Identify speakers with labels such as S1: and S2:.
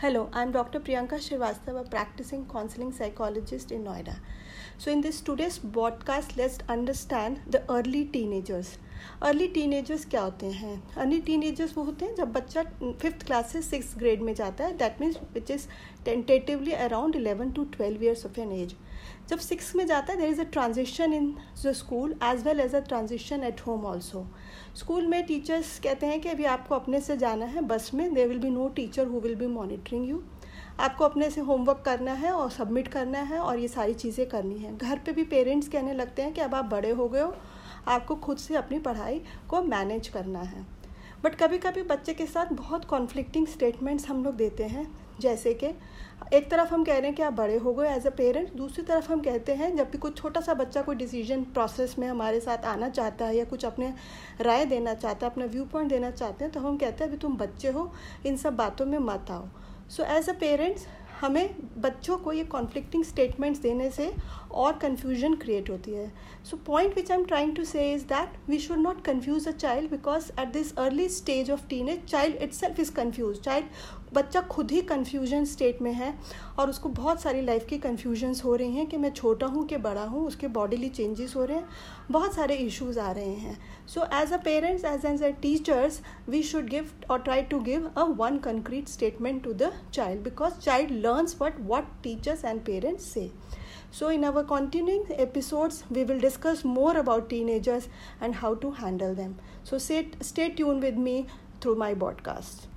S1: Hello, I'm Dr. Priyanka Srivastava, practicing counseling psychologist in Noida. So, in this today's podcast, let's understand the early teenagers. Early teenagers क्या होते हैं? Early teenagers वो होते हैं जब बच्चा फिफ्थ क्लास से सिक्स ग्रेड में जाता है that means which is tentatively around eleven to twelve years of an age जब सिक्स में जाता है there is a transition in the school as well as a transition at home also school में teachers कहते हैं कि अभी आपको अपने से जाना है बस में there will be no teacher who will be monitoring you आपको अपने से होमवर्क करना है और सबमिट करना है और ये सारी चीज़ें करनी है। घर पे भी पेरेंट्स कहने लगते हैं कि अब आप बड़े हो गए हो आपको खुद से अपनी पढ़ाई को मैनेज करना है। बट कभी कभी बच्चे के साथ बहुत कॉन्फ्लिक्टिंग स्टेटमेंट्स हम लोग देते हैं। जैसे कि, एक तरफ़ हम कह रहे हैं कि आप बड़े हो गए एज अ पेरेंट दूसरी तरफ़ हम कहते हैं जब भी कुछ छोटा सा बच्चा कोई डिसीज़न प्रोसेस में हमारे साथ आना चाहता है या कुछ अपने राय देना चाहता है, अपना व्यू पॉइंट देना चाहते हैं तो हम कहते हैं, अभी तुम बच्चे हो, इन सब बातों में मत आओ। सो एज अ पेरेंट्स हमें बच्चों को ये कॉन्फ्लिक्टिंग स्टेटमेंट्स देने से और कन्फ्यूज़न क्रिएट होती है। So point which I am trying to say is that we should not confuse a child because at this early stage of teen age child itself is confuse child बच्चा खुद ही confusion state में है और उसको बहुत सारी life की confusions हो रही हैं कि मैं छोटा हूँ कि बड़ा हूँ, उसके बॉडीली चेंजेस हो रहे हैं, बहुत सारे इश्यूज़ आ रहे हैं। So as a parents as as a teachers we should give और try to give a one concrete statement to the child because child learns but what teachers and parents say. So, in our continuing episodes, we will discuss more about teenagers and how to handle them. So, stay, stay tuned with me through my podcast.